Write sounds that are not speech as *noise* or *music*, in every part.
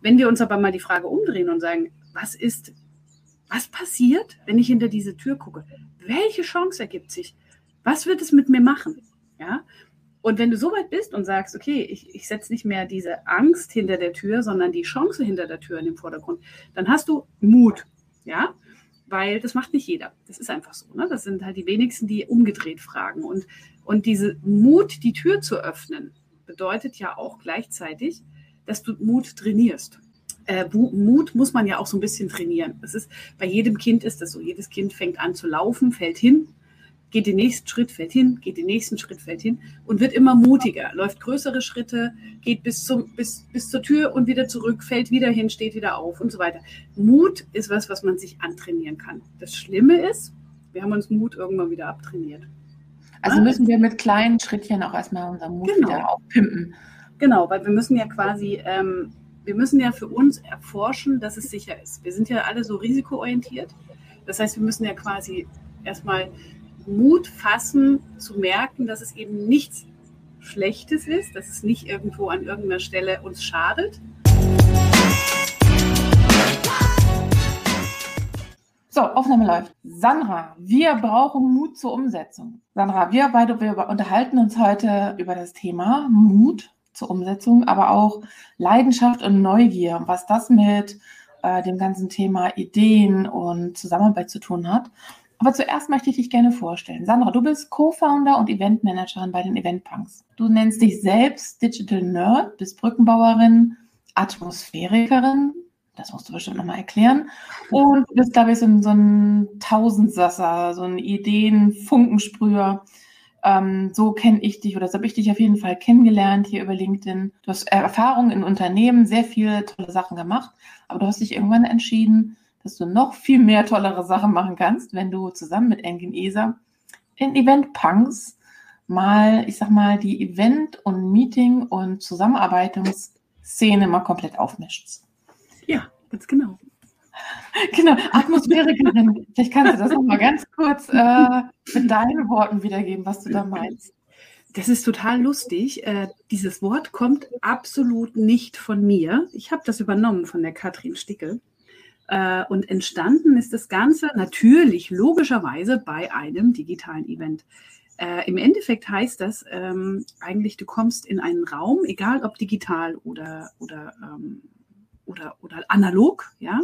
wenn wir uns aber mal die Frage umdrehen und sagen, was ist, was passiert, wenn ich hinter diese Tür gucke? Welche Chance ergibt sich? Was wird es mit mir machen? Ja. Und wenn du so weit bist und sagst, okay, ich, ich setze nicht mehr diese Angst hinter der Tür, sondern die Chance hinter der Tür in den Vordergrund, dann hast du Mut. Ja weil das macht nicht jeder. Das ist einfach so. Ne? Das sind halt die wenigsten, die umgedreht fragen. Und, und diese Mut, die Tür zu öffnen, bedeutet ja auch gleichzeitig, dass du Mut trainierst. Äh, Mut muss man ja auch so ein bisschen trainieren. Das ist, bei jedem Kind ist das so. Jedes Kind fängt an zu laufen, fällt hin, geht den nächsten Schritt, fällt hin, geht den nächsten Schritt, fällt hin und wird immer mutiger, läuft größere Schritte, geht bis, zum, bis, bis zur Tür und wieder zurück, fällt wieder hin, steht wieder auf und so weiter. Mut ist was, was man sich antrainieren kann. Das Schlimme ist, wir haben uns Mut irgendwann wieder abtrainiert. Also müssen wir mit kleinen Schrittchen auch erstmal unseren Mut genau. wieder aufpimpen. Genau, weil wir müssen ja quasi, ähm, wir müssen ja für uns erforschen, dass es sicher ist. Wir sind ja alle so risikoorientiert. Das heißt, wir müssen ja quasi erstmal Mut fassen, zu merken, dass es eben nichts Schlechtes ist, dass es nicht irgendwo an irgendeiner Stelle uns schadet. So, Aufnahme läuft. Sandra, wir brauchen Mut zur Umsetzung. Sandra, wir beide wir unterhalten uns heute über das Thema Mut zur Umsetzung, aber auch Leidenschaft und Neugier, was das mit äh, dem ganzen Thema Ideen und Zusammenarbeit zu tun hat. Aber zuerst möchte ich dich gerne vorstellen. Sandra, du bist Co-Founder und Eventmanagerin bei den Eventpunks. Du nennst dich selbst Digital Nerd, bist Brückenbauerin, Atmosphärikerin, das musst du bestimmt nochmal erklären. Und du bist, glaube ich, so ein, so ein Tausendsasser, so ein Ideenfunkensprüher. Ähm, so kenne ich dich oder so habe ich dich auf jeden Fall kennengelernt hier über LinkedIn. Du hast Erfahrungen in Unternehmen, sehr viele tolle Sachen gemacht, aber du hast dich irgendwann entschieden, dass du noch viel mehr tollere Sachen machen kannst, wenn du zusammen mit Engin Esa in Event Punks mal, ich sag mal, die Event- und Meeting- und Zusammenarbeitungsszene mal komplett aufmischst. Ja, ganz genau. *laughs* Genau, Atmosphärikerin. Vielleicht kannst du das noch mal ganz kurz äh, mit deinen Worten wiedergeben, was du da meinst. Das ist total lustig. Äh, dieses Wort kommt absolut nicht von mir. Ich habe das übernommen von der Katrin Stickel. Äh, und entstanden ist das Ganze natürlich logischerweise bei einem digitalen Event. Äh, Im Endeffekt heißt das ähm, eigentlich, du kommst in einen Raum, egal ob digital oder, oder, ähm, oder, oder analog, ja.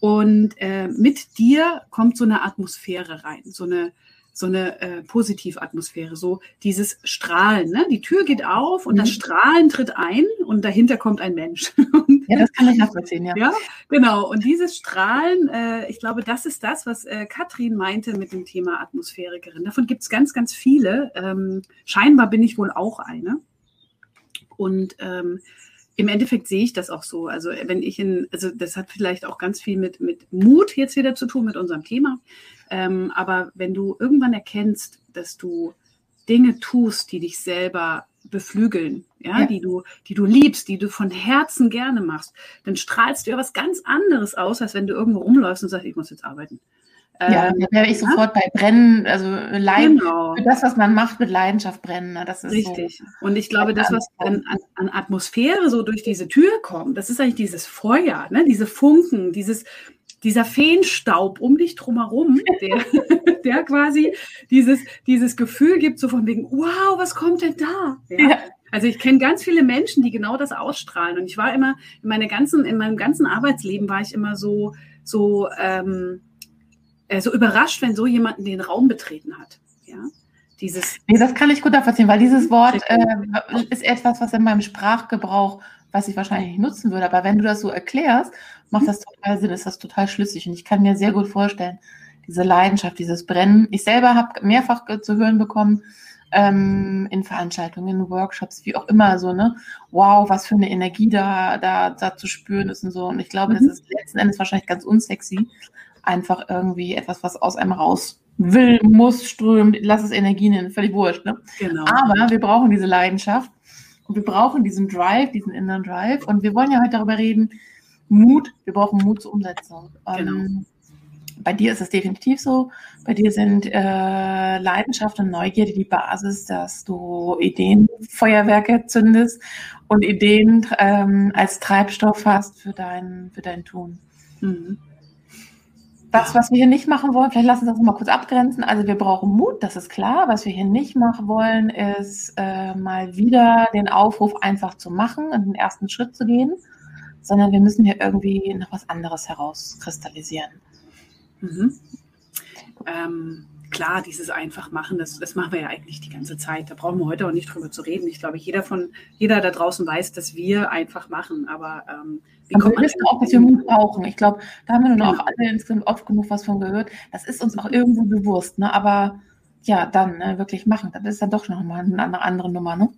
Und äh, mit dir kommt so eine Atmosphäre rein, so eine, so eine äh, Positivatmosphäre, so dieses Strahlen. Ne? Die Tür geht auf und mhm. das Strahlen tritt ein und dahinter kommt ein Mensch. *laughs* ja, das kann ich nachvollziehen, ja. Ja, genau. Und dieses Strahlen, äh, ich glaube, das ist das, was äh, Katrin meinte mit dem Thema Atmosphärikerin. Davon gibt es ganz, ganz viele. Ähm, scheinbar bin ich wohl auch eine. Und ähm, im Endeffekt sehe ich das auch so. Also wenn ich in, also das hat vielleicht auch ganz viel mit, mit Mut jetzt wieder zu tun mit unserem Thema. Ähm, aber wenn du irgendwann erkennst, dass du Dinge tust, die dich selber beflügeln, ja, ja, die du, die du liebst, die du von Herzen gerne machst, dann strahlst du ja was ganz anderes aus, als wenn du irgendwo rumläufst und sagst, ich muss jetzt arbeiten. Ja, ähm, da wäre ich sofort ja? bei Brennen, also Leid, genau. das, was man macht, mit Leidenschaft brennen. Ne? Das ist Richtig. So, und ich glaube, das, was an, an, an, Atmosphäre so durch diese Tür kommt, das ist eigentlich dieses Feuer, ne? diese Funken, dieses, dieser Feenstaub um dich drumherum, der, *laughs* der quasi dieses, dieses Gefühl gibt, so von wegen, wow, was kommt denn da? Ja? ja. Also ich kenne ganz viele Menschen, die genau das ausstrahlen. Und ich war immer, in, meine ganzen, in meinem ganzen Arbeitsleben war ich immer so, so, ähm, äh, so überrascht, wenn so jemand den Raum betreten hat. Ja. Dieses nee, das kann ich gut nachvollziehen, weil dieses Wort äh, ist etwas, was in meinem Sprachgebrauch, was ich wahrscheinlich nicht nutzen würde. Aber wenn du das so erklärst, macht das total Sinn, ist das total schlüssig. Und ich kann mir sehr gut vorstellen, diese Leidenschaft, dieses Brennen. Ich selber habe mehrfach zu hören bekommen, ähm, in Veranstaltungen, in Workshops, wie auch immer, so, ne? Wow, was für eine Energie da, da, da zu spüren ist und so. Und ich glaube, mhm. das ist letzten Endes wahrscheinlich ganz unsexy. Einfach irgendwie etwas, was aus einem raus will, muss, strömt, lass es Energie nennen, völlig wurscht, ne? Genau. Aber wir brauchen diese Leidenschaft und wir brauchen diesen Drive, diesen inneren Drive. Und wir wollen ja heute darüber reden, Mut, wir brauchen Mut zur Umsetzung. Genau. Ähm, bei dir ist es definitiv so. Bei dir sind äh, Leidenschaft und Neugierde die Basis, dass du Ideenfeuerwerke zündest und Ideen ähm, als Treibstoff hast für dein, für dein Tun. Mhm. Das, was wir hier nicht machen wollen, vielleicht lassen wir das mal kurz abgrenzen. Also wir brauchen Mut, das ist klar. Was wir hier nicht machen wollen, ist äh, mal wieder den Aufruf einfach zu machen und den ersten Schritt zu gehen, sondern wir müssen hier irgendwie noch was anderes herauskristallisieren. Mhm. Ähm, klar, dieses einfach machen, das, das machen wir ja eigentlich die ganze Zeit. Da brauchen wir heute auch nicht drüber zu reden. Ich glaube, jeder von jeder da draußen weiß, dass wir einfach machen. Aber ähm, kommt man wissen auch, dass wir Mut brauchen. Ich glaube, da haben wir nur auch alle insgesamt oft genug was von gehört. Das ist uns auch irgendwo bewusst, ne? Aber ja, dann ne, wirklich machen. Das ist dann doch noch mal eine andere Nummer, ne?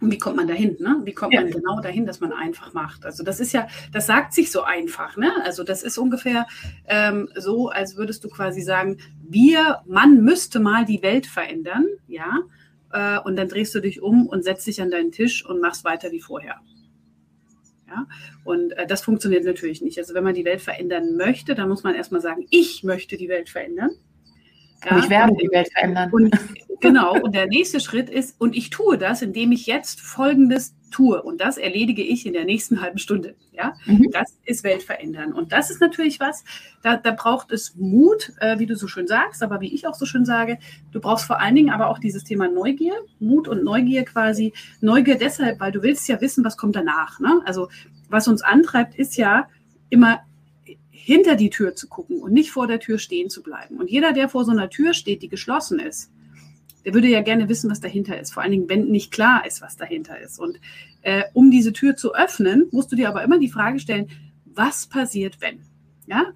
Und wie kommt man dahin? Ne? Wie kommt ja. man genau dahin, dass man einfach macht? Also das ist ja, das sagt sich so einfach. Ne? Also das ist ungefähr ähm, so, als würdest du quasi sagen, wir, man müsste mal die Welt verändern, ja. Äh, und dann drehst du dich um und setzt dich an deinen Tisch und machst weiter wie vorher. Ja? Und äh, das funktioniert natürlich nicht. Also wenn man die Welt verändern möchte, dann muss man erstmal sagen, ich möchte die Welt verändern. Ja? Und ich werde die Welt verändern. Und, *laughs* genau. Und der nächste Schritt ist, und ich tue das, indem ich jetzt Folgendes tue. Und das erledige ich in der nächsten halben Stunde. Ja, mhm. das ist Welt verändern. Und das ist natürlich was, da, da braucht es Mut, äh, wie du so schön sagst, aber wie ich auch so schön sage, du brauchst vor allen Dingen aber auch dieses Thema Neugier, Mut und Neugier quasi. Neugier deshalb, weil du willst ja wissen, was kommt danach. Ne? Also was uns antreibt, ist ja immer hinter die Tür zu gucken und nicht vor der Tür stehen zu bleiben. Und jeder, der vor so einer Tür steht, die geschlossen ist, der würde ja gerne wissen, was dahinter ist. Vor allen Dingen, wenn nicht klar ist, was dahinter ist. Und äh, um diese Tür zu öffnen, musst du dir aber immer die Frage stellen, was passiert, wenn? Ja?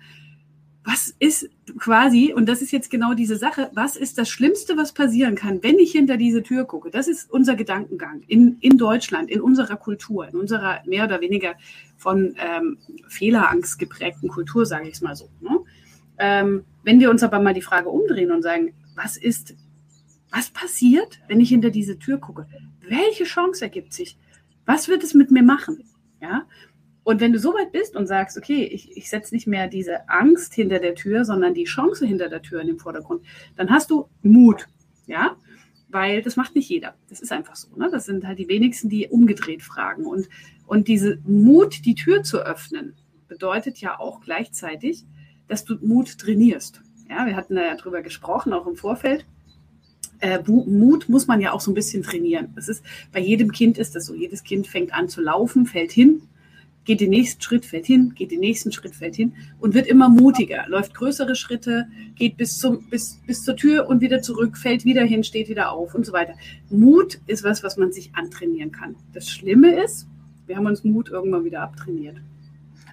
Was ist quasi, und das ist jetzt genau diese Sache, was ist das Schlimmste, was passieren kann, wenn ich hinter diese Tür gucke? Das ist unser Gedankengang in, in Deutschland, in unserer Kultur, in unserer mehr oder weniger von ähm, Fehlerangst geprägten Kultur, sage ich es mal so. Ne? Ähm, wenn wir uns aber mal die Frage umdrehen und sagen, was ist was passiert, wenn ich hinter diese Tür gucke? Welche Chance ergibt sich? Was wird es mit mir machen? Ja? Und wenn du so weit bist und sagst, okay, ich, ich setze nicht mehr diese Angst hinter der Tür, sondern die Chance hinter der Tür in den Vordergrund, dann hast du Mut. Ja? Weil das macht nicht jeder. Das ist einfach so. Ne? Das sind halt die wenigsten, die umgedreht fragen. Und, und diese Mut, die Tür zu öffnen, bedeutet ja auch gleichzeitig, dass du Mut trainierst. Ja, wir hatten da ja drüber gesprochen, auch im Vorfeld äh, Mut muss man ja auch so ein bisschen trainieren. Das ist, bei jedem Kind ist das so. Jedes Kind fängt an zu laufen, fällt hin, geht den nächsten Schritt, fällt hin, geht den nächsten Schritt, fällt hin und wird immer mutiger, läuft größere Schritte, geht bis, zum, bis, bis zur Tür und wieder zurück, fällt wieder hin, steht wieder auf und so weiter. Mut ist was, was man sich antrainieren kann. Das Schlimme ist, wir haben uns Mut irgendwann wieder abtrainiert.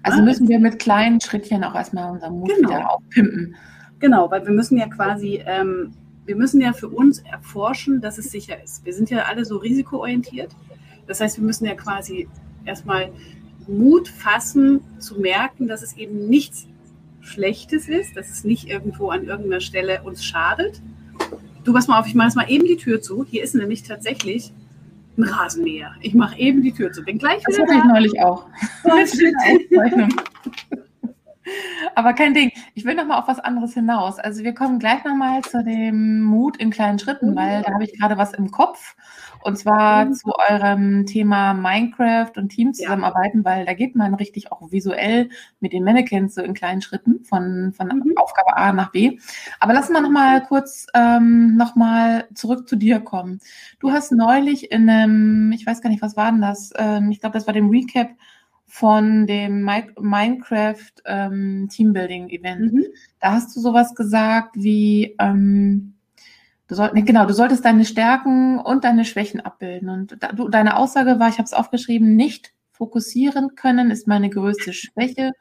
Also müssen wir mit kleinen Schrittchen auch erstmal unseren Mut genau. wieder aufpimpen. Genau, weil wir müssen ja quasi ähm, wir müssen ja für uns erforschen, dass es sicher ist. Wir sind ja alle so risikoorientiert. Das heißt, wir müssen ja quasi erstmal Mut fassen, zu merken, dass es eben nichts Schlechtes ist, dass es nicht irgendwo an irgendeiner Stelle uns schadet. Du pass mal auf, ich mache jetzt mal eben die Tür zu. Hier ist nämlich tatsächlich ein Rasenmäher. Ich mache eben die Tür zu. Bin gleich wieder Das hatte ich neulich auch. *laughs* Aber kein Ding. Ich will noch mal auf was anderes hinaus. Also wir kommen gleich noch mal zu dem Mut in kleinen Schritten, weil da habe ich gerade was im Kopf. Und zwar mhm. zu eurem Thema Minecraft und Team zusammenarbeiten, weil da geht man richtig auch visuell mit den Mannequins so in kleinen Schritten von, von mhm. Aufgabe A nach B. Aber lass mal noch mal kurz ähm, noch mal zurück zu dir kommen. Du hast neulich in einem, ich weiß gar nicht, was war denn das? Ähm, ich glaube, das war dem Recap von dem Minecraft ähm, Teambuilding Event. Mhm. Da hast du sowas gesagt wie, ähm, du sollst, nee, genau, du solltest deine Stärken und deine Schwächen abbilden. Und da, du, deine Aussage war, ich habe es aufgeschrieben, nicht fokussieren können ist meine größte Schwäche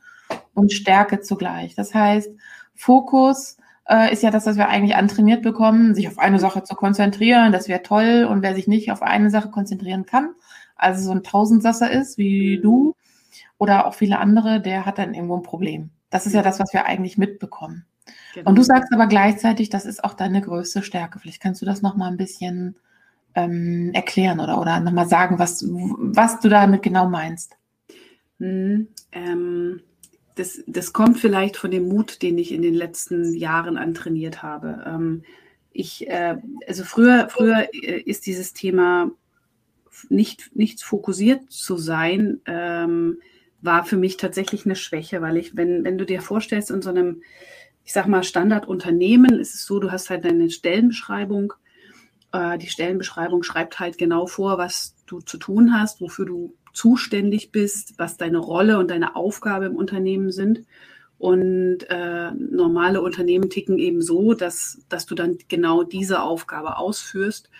und Stärke zugleich. Das heißt, Fokus äh, ist ja das, was wir eigentlich antrainiert bekommen, sich auf eine Sache zu konzentrieren. Das wäre toll. Und wer sich nicht auf eine Sache konzentrieren kann, also so ein Tausendsasser ist wie du, oder auch viele andere, der hat dann irgendwo ein Problem. Das ist ja das, was wir eigentlich mitbekommen. Genau. Und du sagst aber gleichzeitig, das ist auch deine größte Stärke. Vielleicht kannst du das nochmal ein bisschen ähm, erklären oder, oder nochmal sagen, was, was du damit genau meinst. Hm, ähm, das, das kommt vielleicht von dem Mut, den ich in den letzten Jahren antrainiert habe. Ähm, ich, äh, also früher, früher äh, ist dieses Thema nicht, nicht fokussiert zu sein, ähm, war für mich tatsächlich eine Schwäche, weil ich, wenn, wenn du dir vorstellst, in so einem, ich sag mal, Standardunternehmen ist es so, du hast halt deine Stellenbeschreibung. Äh, die Stellenbeschreibung schreibt halt genau vor, was du zu tun hast, wofür du zuständig bist, was deine Rolle und deine Aufgabe im Unternehmen sind. Und äh, normale Unternehmen ticken eben so, dass, dass du dann genau diese Aufgabe ausführst.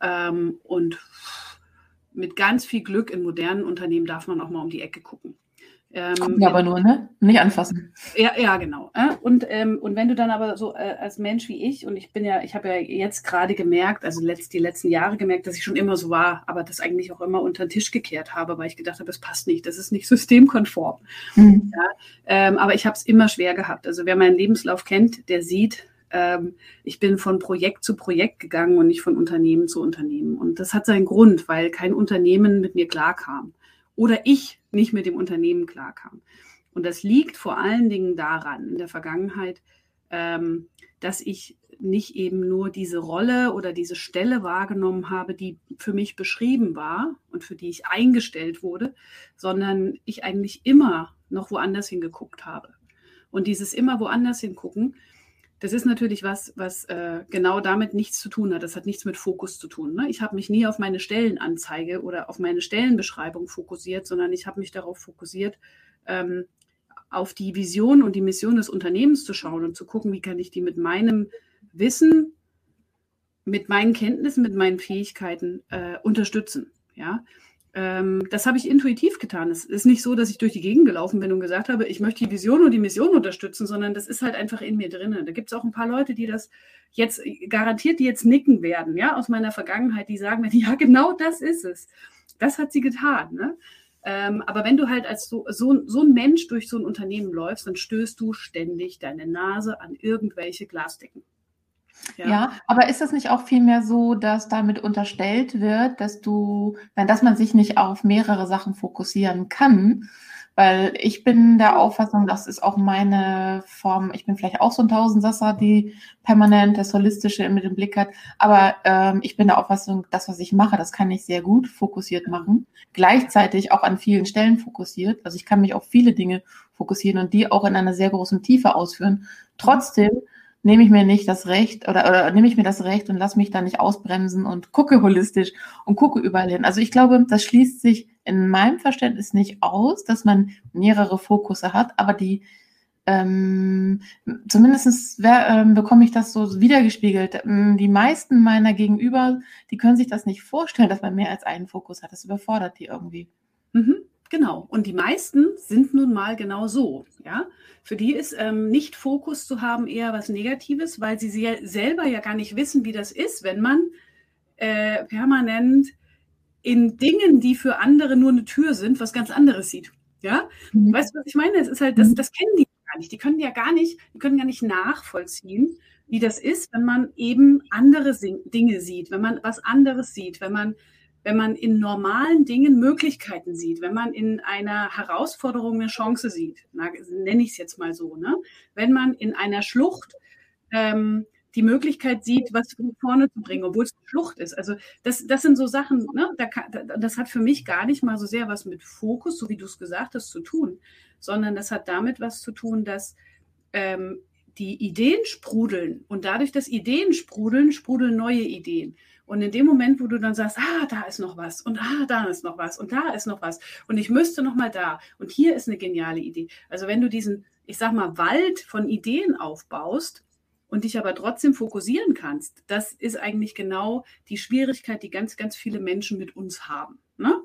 Ähm, und mit ganz viel Glück in modernen Unternehmen darf man auch mal um die Ecke gucken. Ähm, aber nur, ne? Nicht anfassen. Ja, ja, genau. Und, ähm, und wenn du dann aber so äh, als Mensch wie ich, und ich bin ja, ich habe ja jetzt gerade gemerkt, also letzt, die letzten Jahre gemerkt, dass ich schon immer so war, aber das eigentlich auch immer unter den Tisch gekehrt habe, weil ich gedacht habe, das passt nicht, das ist nicht *laughs* systemkonform. Mhm. Ja, ähm, aber ich habe es immer schwer gehabt. Also wer meinen Lebenslauf kennt, der sieht, ähm, ich bin von Projekt zu Projekt gegangen und nicht von Unternehmen zu Unternehmen. Und das hat seinen Grund, weil kein Unternehmen mit mir klarkam oder ich nicht mit dem Unternehmen klarkam. Und das liegt vor allen Dingen daran, in der Vergangenheit, ähm, dass ich nicht eben nur diese Rolle oder diese Stelle wahrgenommen habe, die für mich beschrieben war und für die ich eingestellt wurde, sondern ich eigentlich immer noch woanders hingeguckt habe. Und dieses immer woanders hingucken, das ist natürlich was, was äh, genau damit nichts zu tun hat. Das hat nichts mit Fokus zu tun. Ne? Ich habe mich nie auf meine Stellenanzeige oder auf meine Stellenbeschreibung fokussiert, sondern ich habe mich darauf fokussiert, ähm, auf die Vision und die Mission des Unternehmens zu schauen und zu gucken, wie kann ich die mit meinem Wissen, mit meinen Kenntnissen, mit meinen Fähigkeiten äh, unterstützen. Ja, ähm, das habe ich intuitiv getan. Es ist nicht so, dass ich durch die Gegend gelaufen bin und gesagt habe, ich möchte die Vision und die Mission unterstützen, sondern das ist halt einfach in mir drin. Da gibt es auch ein paar Leute, die das jetzt garantiert, die jetzt nicken werden, ja, aus meiner Vergangenheit, die sagen mir, *laughs* ja, genau das ist es. Das hat sie getan. Ne? Ähm, aber wenn du halt als so, so, so ein Mensch durch so ein Unternehmen läufst, dann stößt du ständig deine Nase an irgendwelche Glasdecken. Ja. aber ist es nicht auch vielmehr so, dass damit unterstellt wird, dass du, dass man sich nicht auf mehrere Sachen fokussieren kann? Weil ich bin der Auffassung, das ist auch meine Form, ich bin vielleicht auch so ein Tausendsasser, die permanent das Holistische mit dem Blick hat, aber ähm, ich bin der Auffassung, das, was ich mache, das kann ich sehr gut fokussiert machen. Gleichzeitig auch an vielen Stellen fokussiert. Also ich kann mich auf viele Dinge fokussieren und die auch in einer sehr großen Tiefe ausführen. Trotzdem nehme ich mir nicht das Recht oder, oder nehme ich mir das Recht und lass mich da nicht ausbremsen und gucke holistisch und gucke überall hin. Also ich glaube, das schließt sich in meinem Verständnis nicht aus, dass man mehrere Fokusse hat, aber die ähm, zumindest ähm, bekomme ich das so wiedergespiegelt. Ähm, die meisten meiner Gegenüber, die können sich das nicht vorstellen, dass man mehr als einen Fokus hat. Das überfordert die irgendwie. Mhm. Genau. Und die meisten sind nun mal genau so. Ja? Für die ist ähm, nicht Fokus zu haben eher was Negatives, weil sie selber ja gar nicht wissen, wie das ist, wenn man äh, permanent in Dingen, die für andere nur eine Tür sind, was ganz anderes sieht. Ja? Mhm. Weißt du, was ich meine? Es ist halt, das, mhm. das kennen die gar nicht. Die können ja gar nicht, die können gar nicht nachvollziehen, wie das ist, wenn man eben andere Dinge sieht, wenn man was anderes sieht, wenn man wenn man in normalen Dingen Möglichkeiten sieht, wenn man in einer Herausforderung eine Chance sieht, nenne ich es jetzt mal so, ne? wenn man in einer Schlucht ähm, die Möglichkeit sieht, was vorne zu bringen, obwohl es eine Schlucht ist. Also das, das sind so Sachen, ne? da kann, das hat für mich gar nicht mal so sehr was mit Fokus, so wie du es gesagt hast, zu tun, sondern das hat damit was zu tun, dass ähm, die Ideen sprudeln und dadurch, dass Ideen sprudeln, sprudeln neue Ideen. Und in dem Moment, wo du dann sagst, ah, da ist noch was und ah, da ist noch was und da ist noch was und ich müsste noch mal da und hier ist eine geniale Idee. Also wenn du diesen, ich sag mal, Wald von Ideen aufbaust und dich aber trotzdem fokussieren kannst, das ist eigentlich genau die Schwierigkeit, die ganz, ganz viele Menschen mit uns haben. Ne?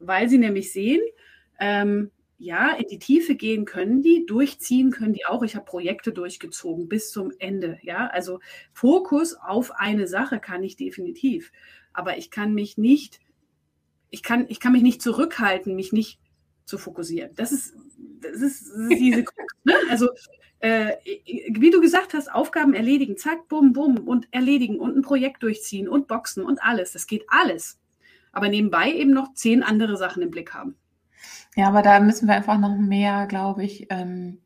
Weil sie nämlich sehen, ähm, ja, in die Tiefe gehen können die, durchziehen können die auch. Ich habe Projekte durchgezogen bis zum Ende. Ja, also Fokus auf eine Sache kann ich definitiv. Aber ich kann mich nicht, ich kann, ich kann mich nicht zurückhalten, mich nicht zu fokussieren. Das ist, das ist, das ist diese, *laughs* ne? also äh, wie du gesagt hast, Aufgaben erledigen, zack, bum, bum und erledigen und ein Projekt durchziehen und boxen und alles. Das geht alles. Aber nebenbei eben noch zehn andere Sachen im Blick haben. Ja, aber da müssen wir einfach noch mehr, glaube ich, ähm,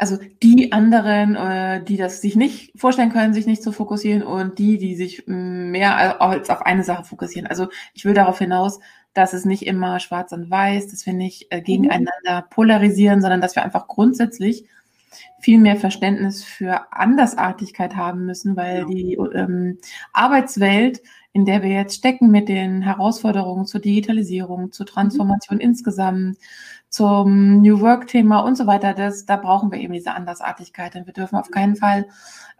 also die anderen, äh, die das sich nicht vorstellen können, sich nicht zu fokussieren und die, die sich mehr als auf eine Sache fokussieren. Also ich will darauf hinaus, dass es nicht immer schwarz und weiß, dass wir nicht äh, gegeneinander polarisieren, sondern dass wir einfach grundsätzlich viel mehr Verständnis für Andersartigkeit haben müssen, weil ja. die ähm, Arbeitswelt, in der wir jetzt stecken mit den Herausforderungen zur Digitalisierung, zur Transformation mhm. insgesamt, zum New Work-Thema und so weiter, das, da brauchen wir eben diese Andersartigkeit. Und wir dürfen auf keinen Fall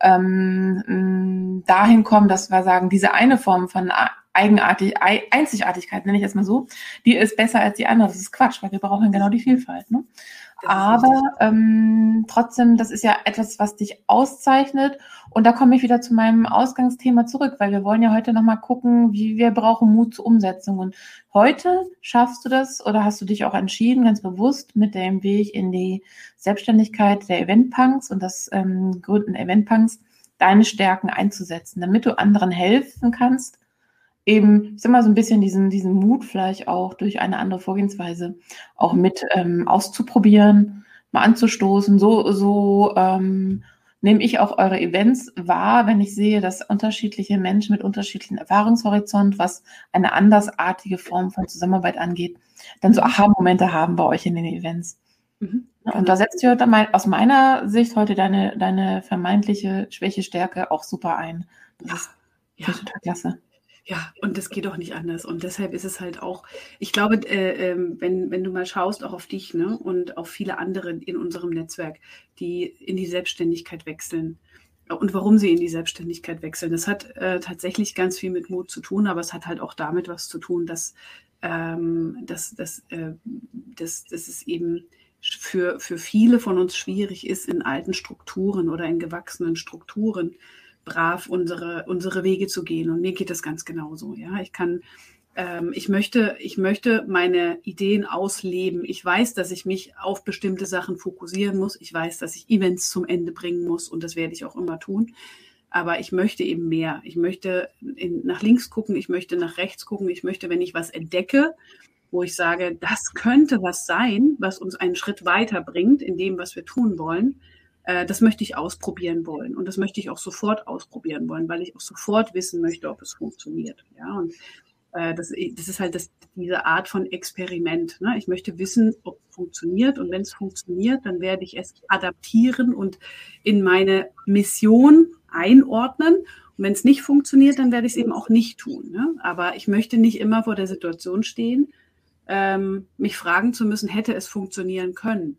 ähm, dahin kommen, dass wir sagen, diese eine Form von Eigenartig, Einzigartigkeit, nenne ich jetzt mal so, die ist besser als die andere. Das ist Quatsch, weil wir brauchen genau die Vielfalt. Ne? Aber ähm, trotzdem, das ist ja etwas, was dich auszeichnet. Und da komme ich wieder zu meinem Ausgangsthema zurück, weil wir wollen ja heute nochmal gucken, wie wir brauchen Mut zur Umsetzung. Und heute schaffst du das oder hast du dich auch entschieden, ganz bewusst mit dem Weg in die Selbstständigkeit der Eventpunks und das ähm, Gründen Eventpunks, deine Stärken einzusetzen, damit du anderen helfen kannst, eben, ich sag mal, so ein bisschen diesen, diesen Mut vielleicht auch durch eine andere Vorgehensweise auch mit ähm, auszuprobieren, mal anzustoßen. So, so ähm, nehme ich auch eure Events wahr, wenn ich sehe, dass unterschiedliche Menschen mit unterschiedlichen Erfahrungshorizont, was eine andersartige Form von Zusammenarbeit angeht, dann so Aha-Momente haben bei euch in den Events. Mhm. Und da setzt ihr aus meiner Sicht heute deine, deine vermeintliche Schwäche-Stärke auch super ein. Das ja. ist ja. total klasse. Ja, und das geht auch nicht anders. Und deshalb ist es halt auch, ich glaube, äh, äh, wenn, wenn du mal schaust, auch auf dich ne, und auf viele andere in unserem Netzwerk, die in die Selbstständigkeit wechseln und warum sie in die Selbstständigkeit wechseln, das hat äh, tatsächlich ganz viel mit Mut zu tun, aber es hat halt auch damit was zu tun, dass, ähm, dass, dass, äh, dass, dass es eben für, für viele von uns schwierig ist, in alten Strukturen oder in gewachsenen Strukturen brav unsere, unsere Wege zu gehen. Und mir geht das ganz genauso. Ja, ich kann, ähm, ich möchte, ich möchte meine Ideen ausleben. Ich weiß, dass ich mich auf bestimmte Sachen fokussieren muss. Ich weiß, dass ich Events zum Ende bringen muss und das werde ich auch immer tun. Aber ich möchte eben mehr. Ich möchte in, nach links gucken, ich möchte nach rechts gucken, ich möchte, wenn ich was entdecke, wo ich sage, das könnte was sein, was uns einen Schritt weiter bringt in dem, was wir tun wollen, äh, das möchte ich ausprobieren wollen. Und das möchte ich auch sofort ausprobieren wollen, weil ich auch sofort wissen möchte, ob es funktioniert. Ja, und äh, das, das ist halt das, diese Art von Experiment. Ne? Ich möchte wissen, ob es funktioniert. Und wenn es funktioniert, dann werde ich es adaptieren und in meine Mission einordnen. Und wenn es nicht funktioniert, dann werde ich es eben auch nicht tun. Ne? Aber ich möchte nicht immer vor der Situation stehen, ähm, mich fragen zu müssen, hätte es funktionieren können.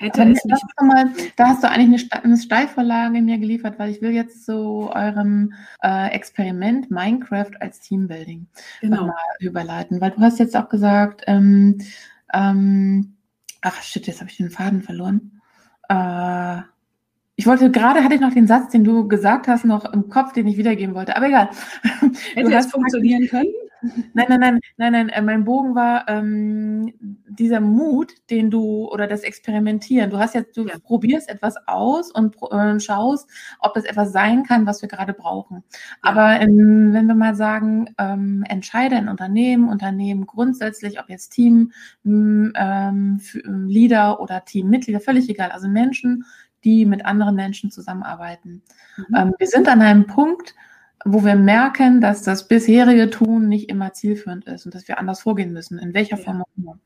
Hätte es nicht mal, da hast du eigentlich eine, eine Steilvorlage mir geliefert, weil ich will jetzt zu eurem äh, Experiment Minecraft als Teambuilding genau. mal überleiten, weil du hast jetzt auch gesagt, ähm, ähm, ach shit, jetzt habe ich den Faden verloren. Äh, ich wollte gerade hatte ich noch den Satz, den du gesagt hast, noch im Kopf, den ich wiedergeben wollte. Aber egal. *laughs* Hätte es funktionieren können? Nein, nein, nein, nein, nein. Äh, mein Bogen war ähm, dieser Mut, den du oder das Experimentieren. Du hast jetzt, du ja. probierst etwas aus und äh, schaust, ob das etwas sein kann, was wir gerade brauchen. Ja. Aber in, wenn wir mal sagen, ähm, entscheide ein Unternehmen, Unternehmen grundsätzlich, ob jetzt Team, ähm, Leader oder Teammitglieder, völlig egal. Also Menschen, die mit anderen Menschen zusammenarbeiten. Mhm. Ähm, wir sind an einem Punkt, wo wir merken, dass das bisherige Tun nicht immer zielführend ist und dass wir anders vorgehen müssen, in welcher ja. Form auch immer.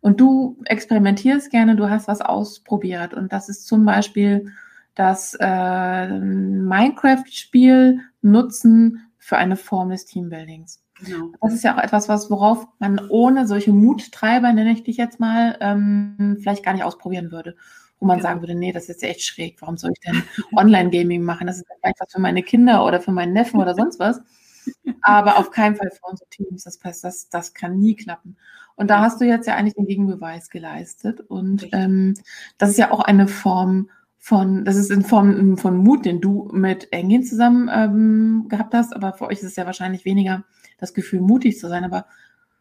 Und du experimentierst gerne, du hast was ausprobiert und das ist zum Beispiel das äh, Minecraft-Spiel nutzen für eine Form des Teambuildings. Genau. Das ist ja auch etwas, was, worauf man ohne solche Muttreiber, nenne ich dich jetzt mal, ähm, vielleicht gar nicht ausprobieren würde wo man genau. sagen würde, nee, das ist echt schräg, warum soll ich denn Online-Gaming machen? Das ist vielleicht was für meine Kinder oder für meinen Neffen oder sonst was. *laughs* Aber auf keinen Fall für unsere Teams. Das heißt, das, das kann nie klappen. Und da hast du jetzt ja eigentlich den Gegenbeweis geleistet. Und ähm, das ist ja auch eine Form von, das ist in Form von Mut, den du mit Engin zusammen ähm, gehabt hast. Aber für euch ist es ja wahrscheinlich weniger das Gefühl, mutig zu sein. Aber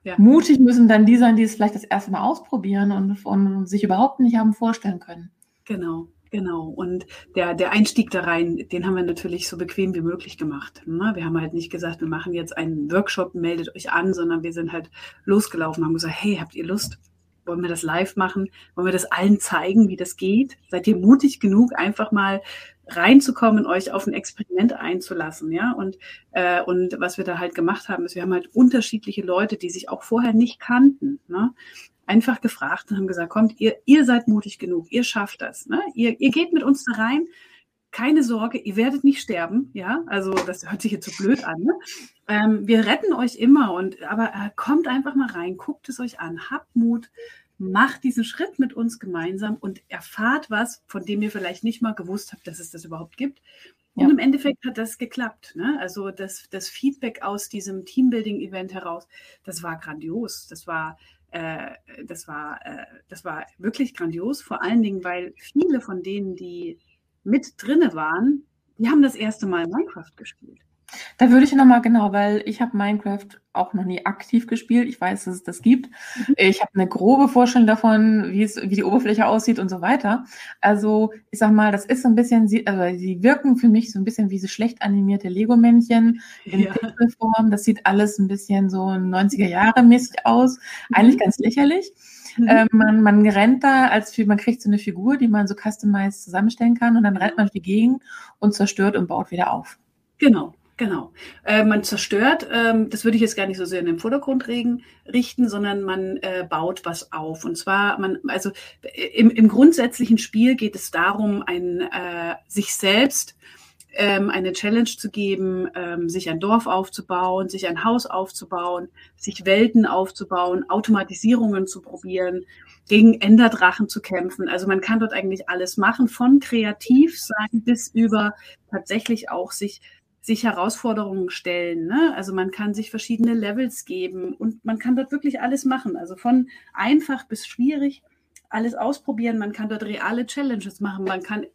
ja. Mutig müssen dann die sein, die es vielleicht das erste Mal ausprobieren und, und sich überhaupt nicht haben vorstellen können. Genau, Genau. Und der, der Einstieg da rein, den haben wir natürlich so bequem wie möglich gemacht. Ne? Wir haben halt nicht gesagt, wir machen jetzt einen Workshop, meldet euch an, sondern wir sind halt losgelaufen, haben gesagt, hey, habt ihr Lust? Wollen wir das live machen? Wollen wir das allen zeigen, wie das geht? Seid ihr mutig genug, einfach mal reinzukommen, euch auf ein Experiment einzulassen, ja. Und, äh, und was wir da halt gemacht haben, ist, wir haben halt unterschiedliche Leute, die sich auch vorher nicht kannten, ne? einfach gefragt und haben gesagt, kommt, ihr, ihr seid mutig genug, ihr schafft das, ne? ihr, ihr geht mit uns da rein, keine Sorge, ihr werdet nicht sterben, ja, also das hört sich jetzt so blöd an, ne? ähm, wir retten euch immer und, aber äh, kommt einfach mal rein, guckt es euch an, habt Mut, macht diesen Schritt mit uns gemeinsam und erfahrt was, von dem ihr vielleicht nicht mal gewusst habt, dass es das überhaupt gibt. Und ja. im Endeffekt hat das geklappt. Ne? Also das, das Feedback aus diesem Teambuilding-Event heraus, das war grandios. Das war äh, das, war, äh, das war wirklich grandios, vor allen Dingen, weil viele von denen, die mit drinne waren, die haben das erste Mal Minecraft gespielt. Da würde ich nochmal genau, weil ich habe Minecraft auch noch nie aktiv gespielt. Ich weiß, dass es das gibt. Mhm. Ich habe eine grobe Vorstellung davon, wie es, wie die Oberfläche aussieht und so weiter. Also ich sag mal, das ist so ein bisschen, also sie wirken für mich so ein bisschen wie so schlecht animierte Lego-Männchen in ja. Pixelform. Das sieht alles ein bisschen so 90er Jahre mäßig aus. Mhm. Eigentlich ganz lächerlich. Mhm. Ähm, man, man rennt da, als man kriegt so eine Figur, die man so customized zusammenstellen kann und dann rennt man durch die Gegend und zerstört und baut wieder auf. Genau. Genau. Äh, man zerstört, ähm, das würde ich jetzt gar nicht so sehr in den Vordergrund regen, richten, sondern man äh, baut was auf. Und zwar, man, also äh, im, im grundsätzlichen Spiel geht es darum, ein, äh, sich selbst ähm, eine Challenge zu geben, ähm, sich ein Dorf aufzubauen, sich ein Haus aufzubauen, sich Welten aufzubauen, Automatisierungen zu probieren, gegen Enderdrachen zu kämpfen. Also man kann dort eigentlich alles machen, von kreativ sein bis über tatsächlich auch sich sich Herausforderungen stellen. Ne? Also man kann sich verschiedene Levels geben und man kann dort wirklich alles machen. Also von einfach bis schwierig alles ausprobieren. Man kann dort reale Challenges machen. Man kann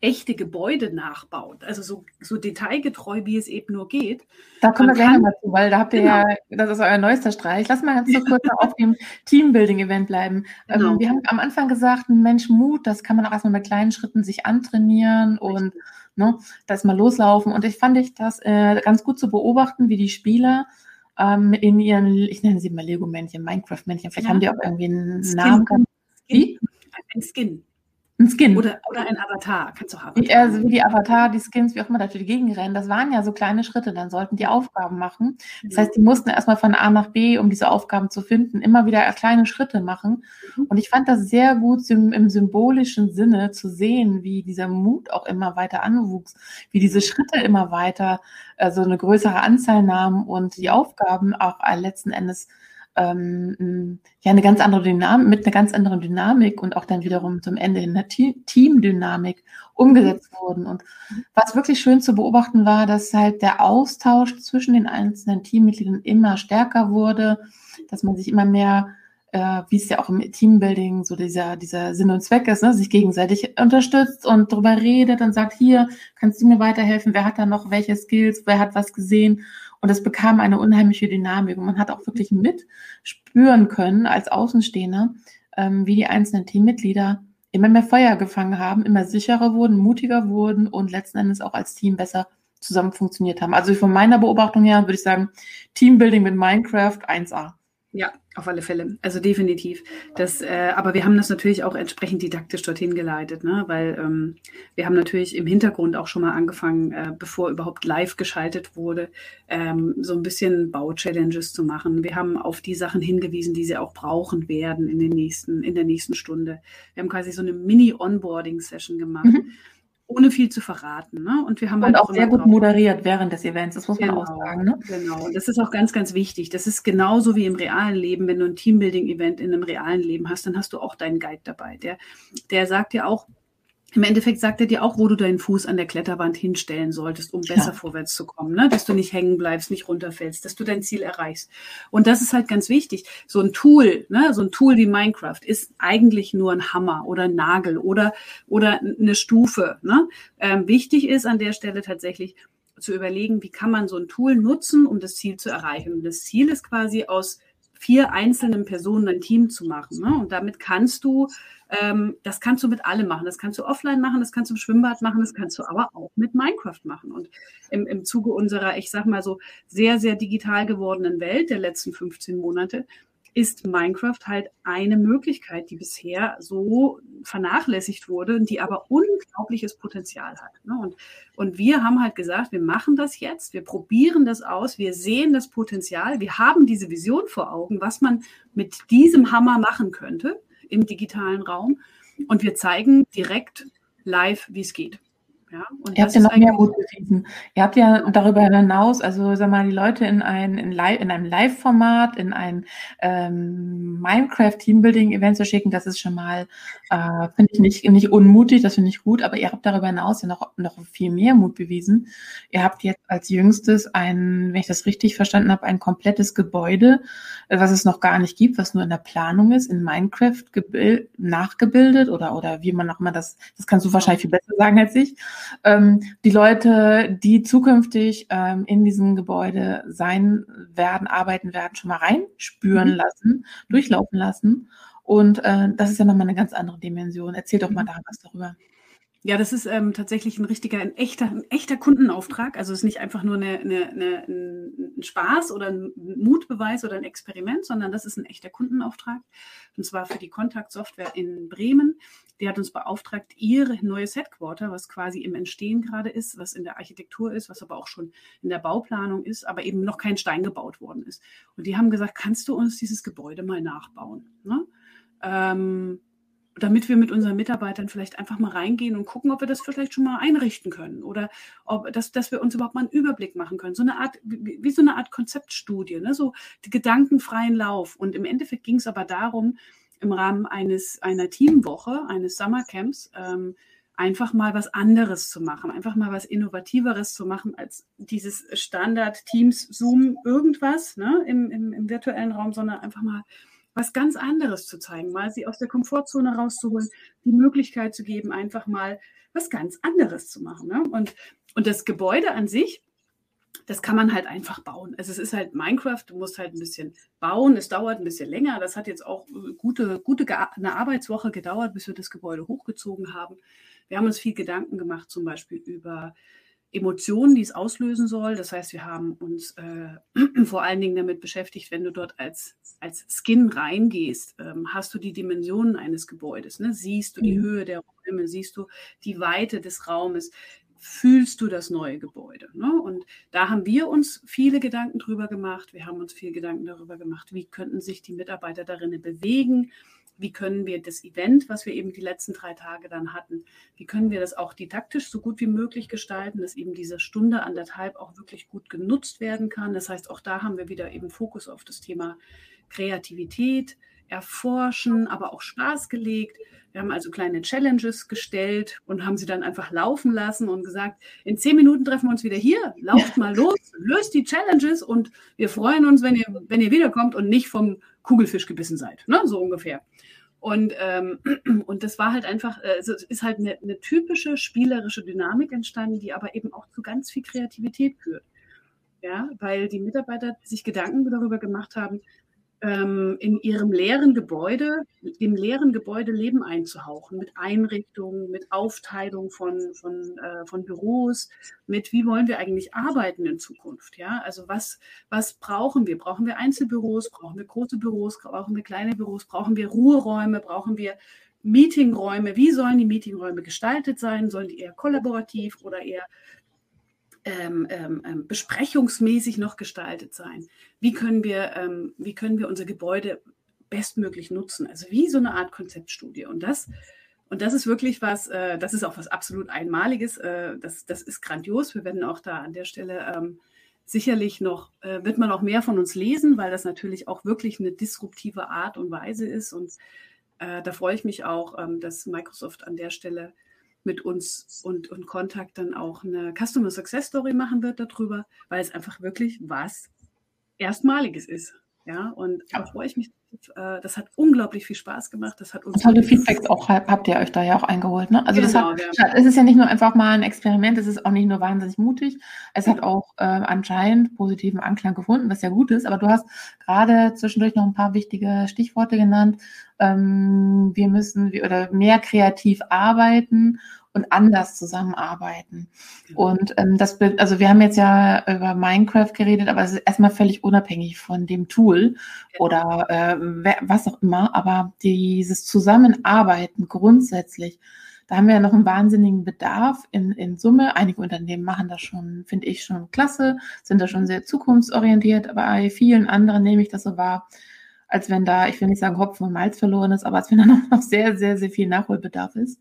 echte Gebäude nachbauen. Also so, so detailgetreu, wie es eben nur geht. Da kommen wir gerne mal zu, weil da habt ihr genau. ja, das ist euer neuester Streich. Lass mal ganz so kurz auf dem Teambuilding-Event bleiben. Ähm, genau. Ähm, wir haben am Anfang gesagt, Mensch, Mut, das kann man auch erstmal mit kleinen Schritten sich antrainieren Richtig. und Ne? Das mal loslaufen. Und ich fand ich das äh, ganz gut zu beobachten, wie die Spieler ähm, in ihren, ich nenne sie mal Lego-Männchen, Minecraft-Männchen, vielleicht ja. haben die auch irgendwie einen Skin. Namen. Wie? Ein Skin. Ein Skin. Oder, oder ein Avatar. Kannst du auch Avatar. Wie, also wie die Avatar, die Skins, wie auch immer, da durch die Gegend rennen. Das waren ja so kleine Schritte. Dann sollten die Aufgaben machen. Das heißt, die mussten erstmal von A nach B, um diese Aufgaben zu finden, immer wieder kleine Schritte machen. Mhm. Und ich fand das sehr gut im symbolischen Sinne zu sehen, wie dieser Mut auch immer weiter anwuchs, wie diese Schritte immer weiter, also eine größere Anzahl nahmen und die Aufgaben auch letzten Endes ähm, ja eine ganz andere Dynamik, mit einer ganz anderen Dynamik und auch dann wiederum zum Ende in der Teamdynamik umgesetzt wurden. Und was wirklich schön zu beobachten war, dass halt der Austausch zwischen den einzelnen Teammitgliedern immer stärker wurde, dass man sich immer mehr äh, wie es ja auch im Teambuilding so dieser, dieser Sinn und Zweck ist, ne? sich gegenseitig unterstützt und darüber redet und sagt, hier, kannst du mir weiterhelfen, wer hat da noch welche Skills, wer hat was gesehen und es bekam eine unheimliche Dynamik. Und man hat auch wirklich mitspüren können als Außenstehender, ähm, wie die einzelnen Teammitglieder immer mehr Feuer gefangen haben, immer sicherer wurden, mutiger wurden und letzten Endes auch als Team besser zusammen funktioniert haben. Also von meiner Beobachtung her würde ich sagen, Teambuilding mit Minecraft 1A. Ja, auf alle Fälle. Also definitiv. Das, äh, aber wir haben das natürlich auch entsprechend didaktisch dorthin geleitet, ne? weil ähm, wir haben natürlich im Hintergrund auch schon mal angefangen, äh, bevor überhaupt live geschaltet wurde, ähm, so ein bisschen Bau-Challenges zu machen. Wir haben auf die Sachen hingewiesen, die sie auch brauchen werden in, den nächsten, in der nächsten Stunde. Wir haben quasi so eine Mini-Onboarding-Session gemacht. Mhm ohne viel zu verraten. Ne? Und wir haben und halt auch sehr gut moderiert während des Events, das muss man genau, auch sagen. Ne? Genau, und das ist auch ganz, ganz wichtig. Das ist genauso wie im realen Leben. Wenn du ein Teambuilding-Event in einem realen Leben hast, dann hast du auch deinen Guide dabei. Der, der sagt dir auch, im Endeffekt sagt er dir auch, wo du deinen Fuß an der Kletterwand hinstellen solltest, um besser ja. vorwärts zu kommen, ne? dass du nicht hängen bleibst, nicht runterfällst, dass du dein Ziel erreichst. Und das ist halt ganz wichtig. So ein Tool, ne? so ein Tool wie Minecraft ist eigentlich nur ein Hammer oder ein Nagel oder, oder eine Stufe. Ne? Ähm, wichtig ist an der Stelle tatsächlich zu überlegen, wie kann man so ein Tool nutzen, um das Ziel zu erreichen. Und das Ziel ist quasi aus vier einzelnen Personen ein Team zu machen. Ne? Und damit kannst du, ähm, das kannst du mit allem machen. Das kannst du offline machen, das kannst du im Schwimmbad machen, das kannst du aber auch mit Minecraft machen. Und im, im Zuge unserer, ich sag mal so, sehr, sehr digital gewordenen Welt der letzten 15 Monate, ist Minecraft halt eine Möglichkeit, die bisher so vernachlässigt wurde die aber unglaubliches Potenzial hat. Ne? Und, und wir haben halt gesagt, wir machen das jetzt, wir probieren das aus, wir sehen das Potenzial, wir haben diese Vision vor Augen, was man mit diesem Hammer machen könnte im digitalen Raum. Und wir zeigen direkt live, wie es geht. Ja, und Ihr habt ja noch mehr Mut bewiesen. Ihr habt ja darüber hinaus, also sag mal, die Leute in ein in, Live, in einem Live-Format, in ein ähm, Minecraft-Teambuilding-Event zu schicken, das ist schon mal, äh, finde ich nicht, nicht unmutig, das finde ich gut, aber ihr habt darüber hinaus ja noch, noch viel mehr Mut bewiesen. Ihr habt jetzt als jüngstes ein, wenn ich das richtig verstanden habe, ein komplettes Gebäude, äh, was es noch gar nicht gibt, was nur in der Planung ist, in Minecraft nachgebildet oder, oder wie man auch immer das, das kannst du wahrscheinlich viel besser sagen als ich ähm, die Leute, die zukünftig ähm, in diesem Gebäude sein werden, arbeiten werden, schon mal reinspüren mhm. lassen, durchlaufen lassen. Und äh, das ist ja nochmal eine ganz andere Dimension. Erzähl doch mal mhm. da was darüber. Ja, das ist ähm, tatsächlich ein richtiger, ein echter, ein echter Kundenauftrag. Also es ist nicht einfach nur eine, eine, eine, ein Spaß oder ein Mutbeweis oder ein Experiment, sondern das ist ein echter Kundenauftrag. Und zwar für die Kontaktsoftware in Bremen. Die hat uns beauftragt, ihr neues Headquarter, was quasi im Entstehen gerade ist, was in der Architektur ist, was aber auch schon in der Bauplanung ist, aber eben noch kein Stein gebaut worden ist. Und die haben gesagt, kannst du uns dieses Gebäude mal nachbauen? Ne? Ähm, damit wir mit unseren Mitarbeitern vielleicht einfach mal reingehen und gucken, ob wir das vielleicht schon mal einrichten können oder ob dass, dass wir uns überhaupt mal einen Überblick machen können. So eine Art, wie, wie so eine Art Konzeptstudie, ne? so die gedankenfreien Lauf. Und im Endeffekt ging es aber darum, im Rahmen eines einer Teamwoche, eines Summercamps, ähm, einfach mal was anderes zu machen, einfach mal was Innovativeres zu machen als dieses Standard Teams Zoom irgendwas ne, im, im, im virtuellen Raum, sondern einfach mal was ganz anderes zu zeigen, mal sie aus der Komfortzone rauszuholen, die Möglichkeit zu geben, einfach mal was ganz anderes zu machen. Ne? Und, und das Gebäude an sich, das kann man halt einfach bauen. Also es ist halt Minecraft, du musst halt ein bisschen bauen, es dauert ein bisschen länger. Das hat jetzt auch gute, gute eine Arbeitswoche gedauert, bis wir das Gebäude hochgezogen haben. Wir haben uns viel Gedanken gemacht, zum Beispiel über Emotionen, die es auslösen soll. Das heißt, wir haben uns äh, *clears throat* vor allen Dingen damit beschäftigt, wenn du dort als, als Skin reingehst, ähm, hast du die Dimensionen eines Gebäudes. Ne? Siehst du die mhm. Höhe der Räume, siehst du die Weite des Raumes, fühlst du das neue Gebäude. Ne? Und da haben wir uns viele Gedanken drüber gemacht. Wir haben uns viel Gedanken darüber gemacht, wie könnten sich die Mitarbeiter darin bewegen wie können wir das Event, was wir eben die letzten drei Tage dann hatten, wie können wir das auch didaktisch so gut wie möglich gestalten, dass eben diese Stunde anderthalb auch wirklich gut genutzt werden kann. Das heißt, auch da haben wir wieder eben Fokus auf das Thema Kreativität, Erforschen, aber auch Spaß gelegt. Wir haben also kleine Challenges gestellt und haben sie dann einfach laufen lassen und gesagt, in zehn Minuten treffen wir uns wieder hier, lauft mal *laughs* los, löst die Challenges und wir freuen uns, wenn ihr, wenn ihr wiederkommt und nicht vom Kugelfisch gebissen seid, ne? so ungefähr. Und, ähm, *clears throat* und das war halt einfach, äh, es ist halt eine, eine, typische spielerische Dynamik entstanden, die aber eben auch zu ganz viel Kreativität führt. Ja, weil die Mitarbeiter sich Gedanken darüber gemacht haben, in ihrem leeren Gebäude, im leeren Gebäude Leben einzuhauchen, mit Einrichtungen, mit Aufteilung von, von, äh, von Büros, mit wie wollen wir eigentlich arbeiten in Zukunft. Ja? Also was, was brauchen wir? Brauchen wir Einzelbüros? Brauchen wir große Büros? Brauchen wir kleine Büros? Brauchen wir Ruheräume? Brauchen wir Meetingräume? Wie sollen die Meetingräume gestaltet sein? Sollen die eher kollaborativ oder eher ähm, ähm, ähm, besprechungsmäßig noch gestaltet sein? Wie können wir, ähm, wie können wir unser Gebäude bestmöglich nutzen? Also wie so eine Art Konzeptstudie. Und das, und das ist wirklich was, äh, das ist auch was absolut Einmaliges. Äh, das, das ist grandios. Wir werden auch da an der Stelle ähm, sicherlich noch, äh, wird man auch mehr von uns lesen, weil das natürlich auch wirklich eine disruptive Art und Weise ist. Und äh, da freue ich mich auch, ähm, dass Microsoft an der Stelle mit uns und, und Kontakt dann auch eine Customer Success Story machen wird darüber, weil es einfach wirklich was Erstmaliges ist. Ja, und da freue ich mich Äh, das hat unglaublich viel Spaß gemacht. Das hat uns tolle Feedbacks auch habt ihr euch da ja auch eingeholt. Ne? Also genau, das hat, ja. es ist ja nicht nur einfach mal ein Experiment, es ist auch nicht nur wahnsinnig mutig. Es hat auch äh, anscheinend positiven Anklang gefunden, was ja gut ist. Aber du hast gerade zwischendurch noch ein paar wichtige Stichworte genannt. Ähm, wir müssen oder mehr kreativ arbeiten und anders zusammenarbeiten. Genau. Und ähm, das, also wir haben jetzt ja über Minecraft geredet, aber es ist erstmal völlig unabhängig von dem Tool oder äh, was auch immer. Aber dieses Zusammenarbeiten grundsätzlich, da haben wir ja noch einen wahnsinnigen Bedarf in, in Summe. Einige Unternehmen machen das schon, finde ich, schon klasse, sind da schon sehr zukunftsorientiert, aber bei vielen anderen nehme ich das so wahr, als wenn da, ich will nicht sagen Hopfen und Malz verloren ist, aber als wenn da *laughs* noch sehr, sehr, sehr viel Nachholbedarf ist.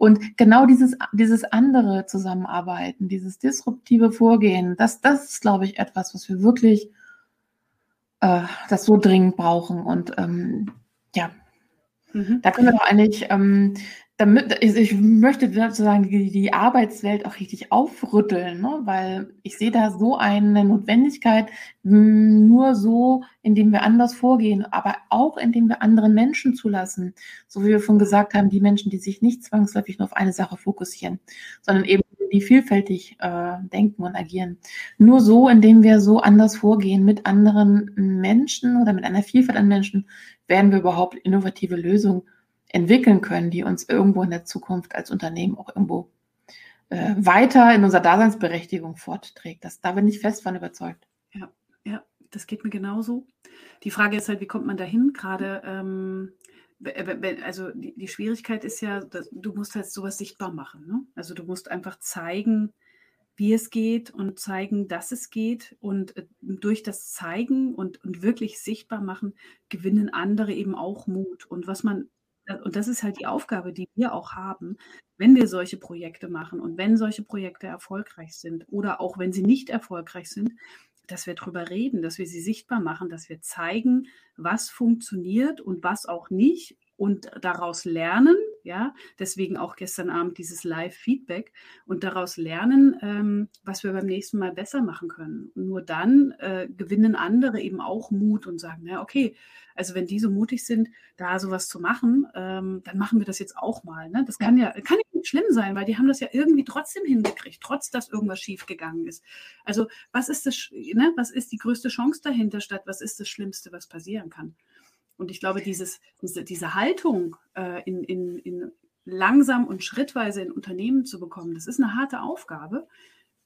Und genau dieses, dieses andere Zusammenarbeiten, dieses disruptive Vorgehen, das, das ist, glaube ich, etwas, was wir wirklich äh, das so dringend brauchen. Und ähm, ja, mhm. da können wir doch eigentlich ähm, damit, ich möchte sozusagen die, die Arbeitswelt auch richtig aufrütteln, ne? weil ich sehe da so eine Notwendigkeit, nur so, indem wir anders vorgehen, aber auch indem wir andere Menschen zulassen. So wie wir schon gesagt haben, die Menschen, die sich nicht zwangsläufig nur auf eine Sache fokussieren, sondern eben die vielfältig äh, denken und agieren. Nur so, indem wir so anders vorgehen mit anderen Menschen oder mit einer Vielfalt an Menschen, werden wir überhaupt innovative Lösungen entwickeln können, die uns irgendwo in der Zukunft als Unternehmen auch irgendwo äh, weiter in unserer Daseinsberechtigung fortträgt. Das, da bin ich fest von überzeugt. Ja, ja, das geht mir genauso. Die Frage ist halt, wie kommt man dahin? Gerade, ähm, also die, Schwierigkeit ist ja, du musst halt sowas sichtbar machen. Ne? Also du musst einfach zeigen, wie es geht und zeigen, dass es geht. Und äh, durch das Zeigen und, und wirklich sichtbar machen, gewinnen andere eben auch Mut. Und was man und das ist halt die Aufgabe, die wir auch haben, wenn wir solche Projekte machen und wenn solche Projekte erfolgreich sind oder auch wenn sie nicht erfolgreich sind, dass wir darüber reden, dass wir sie sichtbar machen, dass wir zeigen, was funktioniert und was auch nicht und daraus lernen, ja, deswegen auch gestern Abend dieses Live-Feedback und daraus lernen, ähm, was wir beim nächsten Mal besser machen können. Und nur dann äh, gewinnen andere eben auch Mut und sagen, ja, okay, also wenn die so mutig sind, da sowas zu machen, ähm, dann machen wir das jetzt auch mal. Ne? Das kann ja, kann ja nicht schlimm sein, weil die haben das ja irgendwie trotzdem hingekriegt, trotz dass irgendwas schiefgegangen ist. Also was ist das, ne? was ist die größte Chance dahinter statt, was ist das Schlimmste, was passieren kann? Und ich glaube, dieses, diese, diese Haltung äh, in, in, in langsam und schrittweise in Unternehmen zu bekommen, das ist eine harte Aufgabe.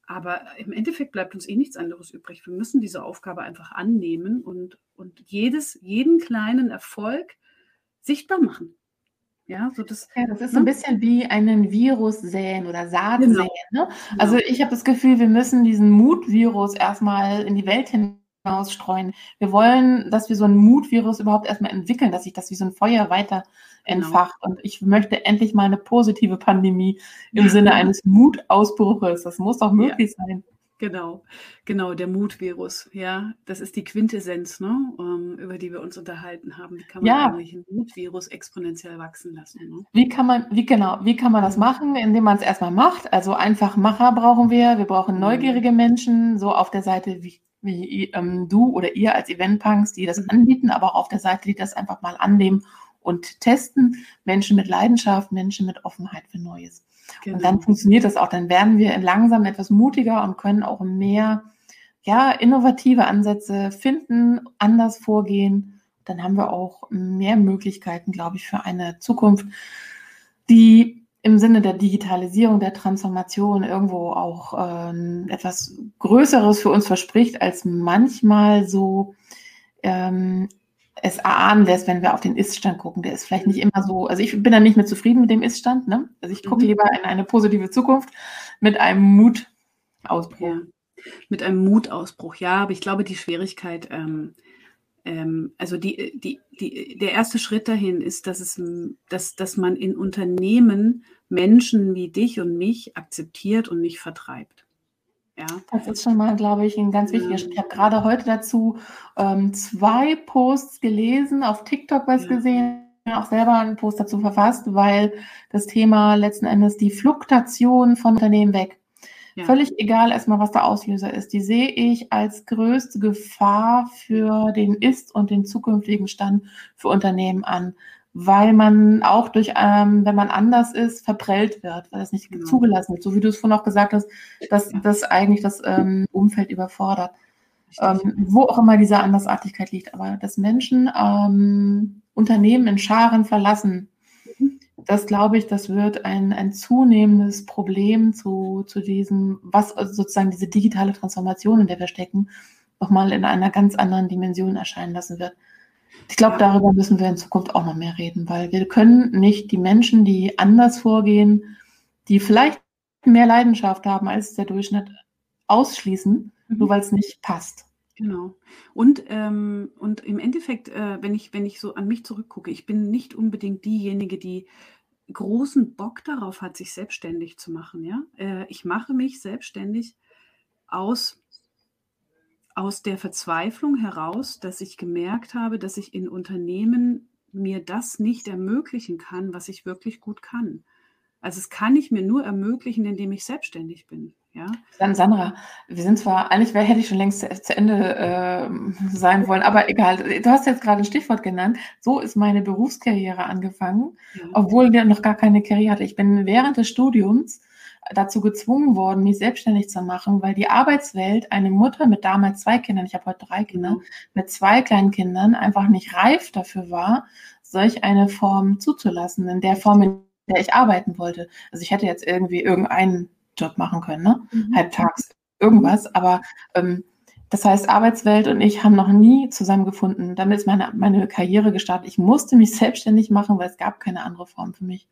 Aber im Endeffekt bleibt uns eh nichts anderes übrig. Wir müssen diese Aufgabe einfach annehmen und, und jedes, jeden kleinen Erfolg sichtbar machen. Ja, so das, ja, das ist ne? ein bisschen wie einen Virus säen oder Saat genau. säen. Ne? Also genau. ich habe das Gefühl, wir müssen diesen Mutvirus erstmal in die Welt hin ausstreuen. Wir wollen, dass wir so ein Mutvirus überhaupt erstmal entwickeln, dass sich das wie so ein Feuer weiter genau. entfacht. Genau. Und ich möchte endlich mal eine positive Pandemie im ja. Sinne eines Mutausbruches. Das muss doch möglich ja. sein. Genau, genau, der Mutvirus, ja, das ist die Quintessenz, ne, um, ähm, über die wir uns unterhalten haben. Wie kann man ja. eigentlich ein Mutvirus exponentiell wachsen lassen? Ne? Wie kann man, wie genau, wie kann man das machen, indem man es erstmal macht? Also einfach Macher brauchen wir, wir brauchen mhm. neugierige Menschen, so auf der Seite wie wie ähm, du oder ihr als Eventpunks, die das anbieten, aber auch auf der Seite, die das einfach mal annehmen und testen. Menschen mit Leidenschaft, Menschen mit Offenheit für Neues. Genau. Und dann genau. funktioniert das auch. Dann werden wir langsam etwas mutiger und können auch mehr ja, innovative Ansätze finden, anders vorgehen. Dann haben wir auch mehr Möglichkeiten, glaube ich, für eine Zukunft, die im Sinne der Digitalisierung, der Transformation irgendwo auch ähm, etwas Größeres für uns verspricht, als manchmal so ähm, es erahnen lässt, wenn wir auf den Ist-Stand gucken. Der ist vielleicht nicht immer so, also ich bin da nicht mehr zufrieden mit dem Ist-Stand. Ne? Also ich gucke mhm. lieber in eine positive Zukunft mit einem Mutausbruch. Ja. Mit einem Mutausbruch, ja, aber ich glaube, die Schwierigkeit, ähm, ähm, also die, die, die, der erste Schritt dahin ist, dass, es, dass, dass man in Unternehmen Menschen wie dich und mich akzeptiert und nicht vertreibt. Ja. Das ist schon mal, glaube ich, ein ganz wichtiger Schritt. Ich habe gerade heute dazu ähm, zwei Posts gelesen, auf TikTok was ja. gesehen, auch selber einen Post dazu verfasst, weil das Thema letzten Endes die Fluktuation von Unternehmen weg Ja. Völlig egal erstmal, was der Auslöser ist. Die sehe ich als größte Gefahr für den Ist- und den zukünftigen Stand für Unternehmen an weil man auch durch, ähm, wenn man anders ist, verprellt wird, weil das nicht genau. zugelassen wird. So wie du es vorhin auch gesagt hast, dass das eigentlich das ähm, Umfeld überfordert. Ähm, wo auch immer diese Andersartigkeit liegt. Aber dass Menschen ähm, Unternehmen in Scharen verlassen. Das glaube ich, das wird ein, ein zunehmendes Problem zu, zu diesem, was sozusagen diese digitale Transformation, in der wir stecken, nochmal in einer ganz anderen Dimension erscheinen lassen wird. Ich glaube, darüber müssen wir in Zukunft auch noch mehr reden, weil wir können nicht die Menschen, die anders vorgehen, die vielleicht mehr Leidenschaft haben als der Durchschnitt, ausschließen, mhm. nur weil es nicht passt. Genau. Und, ähm, und im Endeffekt, äh, wenn, ich, wenn ich so an mich zurückgucke, ich bin nicht unbedingt diejenige, die großen Bock darauf hat, sich selbstständig zu machen. Ja? Äh, ich mache mich selbstständig aus aus der Verzweiflung heraus, dass ich gemerkt habe, dass ich in Unternehmen mir das nicht ermöglichen kann, was ich wirklich gut kann. Also es kann ich mir nur ermöglichen, indem ich selbstständig bin. Ja. Dann Sandra, wir sind zwar, eigentlich hätte ich schon längst zu, zu Ende äh, sein wollen, aber egal. Du hast jetzt gerade ein Stichwort genannt. So ist meine Berufskarriere angefangen, ja. obwohl ich noch gar keine Karriere hatte. Ich bin während des Studiums dazu gezwungen worden, mich selbstständig zu machen, weil die Arbeitswelt eine Mutter mit damals zwei Kindern, ich habe heute drei Kinder, mhm. mit zwei kleinen Kindern einfach nicht reif dafür war, solch eine Form zuzulassen, in der Form, in der ich arbeiten wollte. Also ich hätte jetzt irgendwie irgendeinen Job machen können, ne? Mhm. halbtags irgendwas, aber ähm, das heißt, Arbeitswelt und ich haben noch nie zusammengefunden. Damit ist meine, meine Karriere gestartet. Ich musste mich *laughs* selbstständig machen, weil es gab keine andere Form für mich.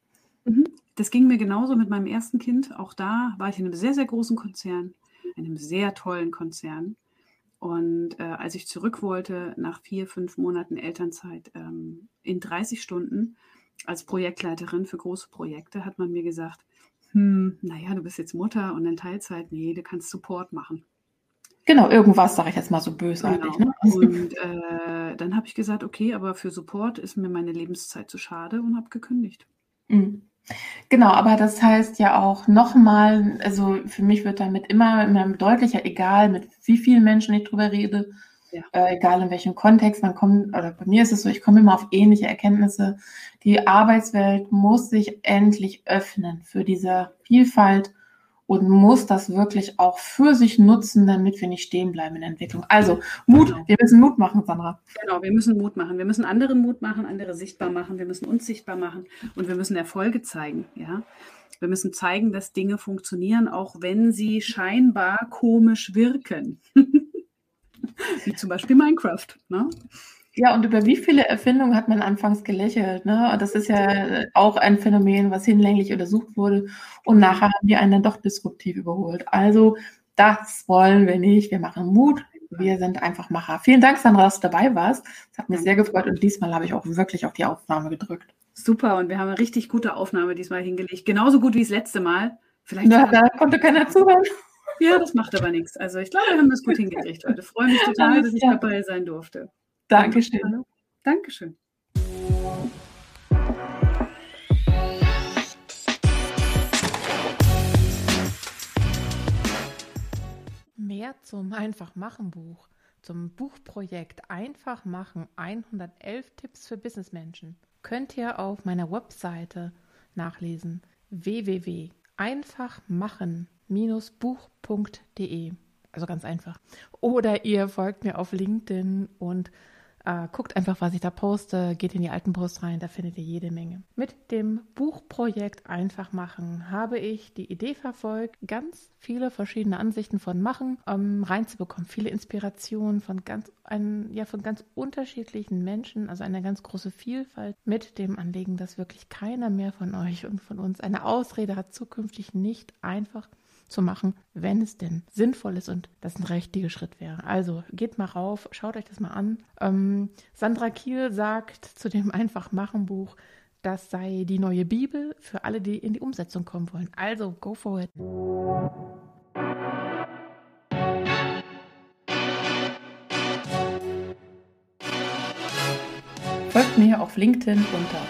Mhm. Das ging mir genauso mit meinem ersten Kind. Auch da war ich in einem sehr, sehr großen Konzern, einem sehr tollen Konzern. Und äh, als ich zurück wollte, nach vier, fünf Monaten Elternzeit, ähm, in 30 Stunden als Projektleiterin für große Projekte, hat man mir gesagt, hm, naja, du bist jetzt Mutter und in Teilzeit, nee, du kannst Support machen. Genau, irgendwas sage ich jetzt mal so bösartig. Genau. Ne? *laughs* Und äh, dann habe ich gesagt, okay, aber für Support ist mir meine Lebenszeit zu schade und habe gekündigt. Mhm. Genau, aber das heißt ja auch nochmal, also für mich wird damit immer, immer deutlicher, egal mit wie vielen Menschen ich drüber rede, ja. äh, egal in welchem Kontext man kommt, oder bei mir ist es so, ich komme immer auf ähnliche Erkenntnisse. Die Arbeitswelt muss sich endlich öffnen für diese Vielfalt und muss das wirklich auch für sich nutzen, damit wir nicht stehen bleiben in der Entwicklung. Also Mut, genau. wir müssen Mut machen, Sandra. Genau, wir müssen Mut machen. Wir müssen anderen Mut machen, andere sichtbar machen. Wir müssen uns sichtbar machen und wir müssen Erfolge zeigen. Ja, wir müssen zeigen, dass Dinge funktionieren, auch wenn sie scheinbar komisch wirken. *laughs* *laughs* Wie zum Beispiel Minecraft. Ne? Ja, und über wie viele Erfindungen hat man anfangs gelächelt? Ne? Das ist ja auch ein Phänomen, was hinlänglich untersucht wurde. Und nachher haben die einen dann doch disruptiv überholt. Also, das wollen wir nicht. Wir machen Mut. Wir sind einfach Macher. Vielen Dank, Sandra, dass du dabei warst. Es hat mich sehr gefreut und diesmal habe ich auch wirklich auf die Aufnahme gedrückt. Super, und wir haben eine richtig gute Aufnahme diesmal hingelegt. Genauso gut wie das letzte Mal. Vielleicht ja, da konnte keiner zuhören. Ja, das macht aber nichts. Also ich glaube, wir haben das gut hingekriegt heute. Freue mich total, dass ich dabei sein durfte. Dankeschön. Dankeschön. Mehr zum Einfach-Machen-Buch, zum Buchprojekt Einfach machen 111 Tipps für Businessmenschen könnt ihr auf meiner Webseite nachlesen www.einfachmachen-buch.de also ganz einfach. Oder ihr folgt mir auf LinkedIn und äh, guckt einfach, was ich da poste, geht in die alten Posts rein, da findet ihr jede Menge. Mit dem Buchprojekt Einfach machen habe ich die Idee verfolgt, ganz viele verschiedene Ansichten von Machen ähm, reinzubekommen, viele Inspirationen von ganz, ein, ja, von ganz unterschiedlichen Menschen, also eine ganz große Vielfalt mit dem Anliegen, dass wirklich keiner mehr von euch und von uns eine Ausrede hat, zukünftig nicht einfach zu machen, wenn es denn sinnvoll ist und das ein richtiger Schritt wäre. Also geht mal rauf, schaut euch das mal an. Ähm, Sandra Kiel sagt zu dem Einfach-Machen-Buch, das sei die neue Bibel für alle, die in die Umsetzung kommen wollen. Also, go for it. Folgt mir auf LinkedIn unter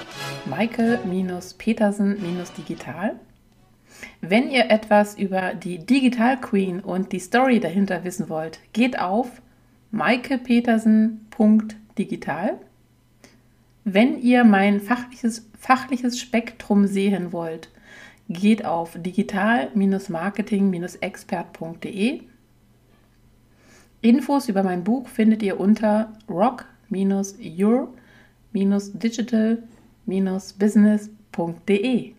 Michael-Petersen-Digital Wenn ihr etwas über die Digital Queen und die Story dahinter wissen wollt, geht auf maikepetersen.digital. Wenn ihr mein fachliches, fachliches Spektrum sehen wollt, geht auf digital-marketing-expert.de. Infos über mein Buch findet ihr unter rock-your-digital-business.de.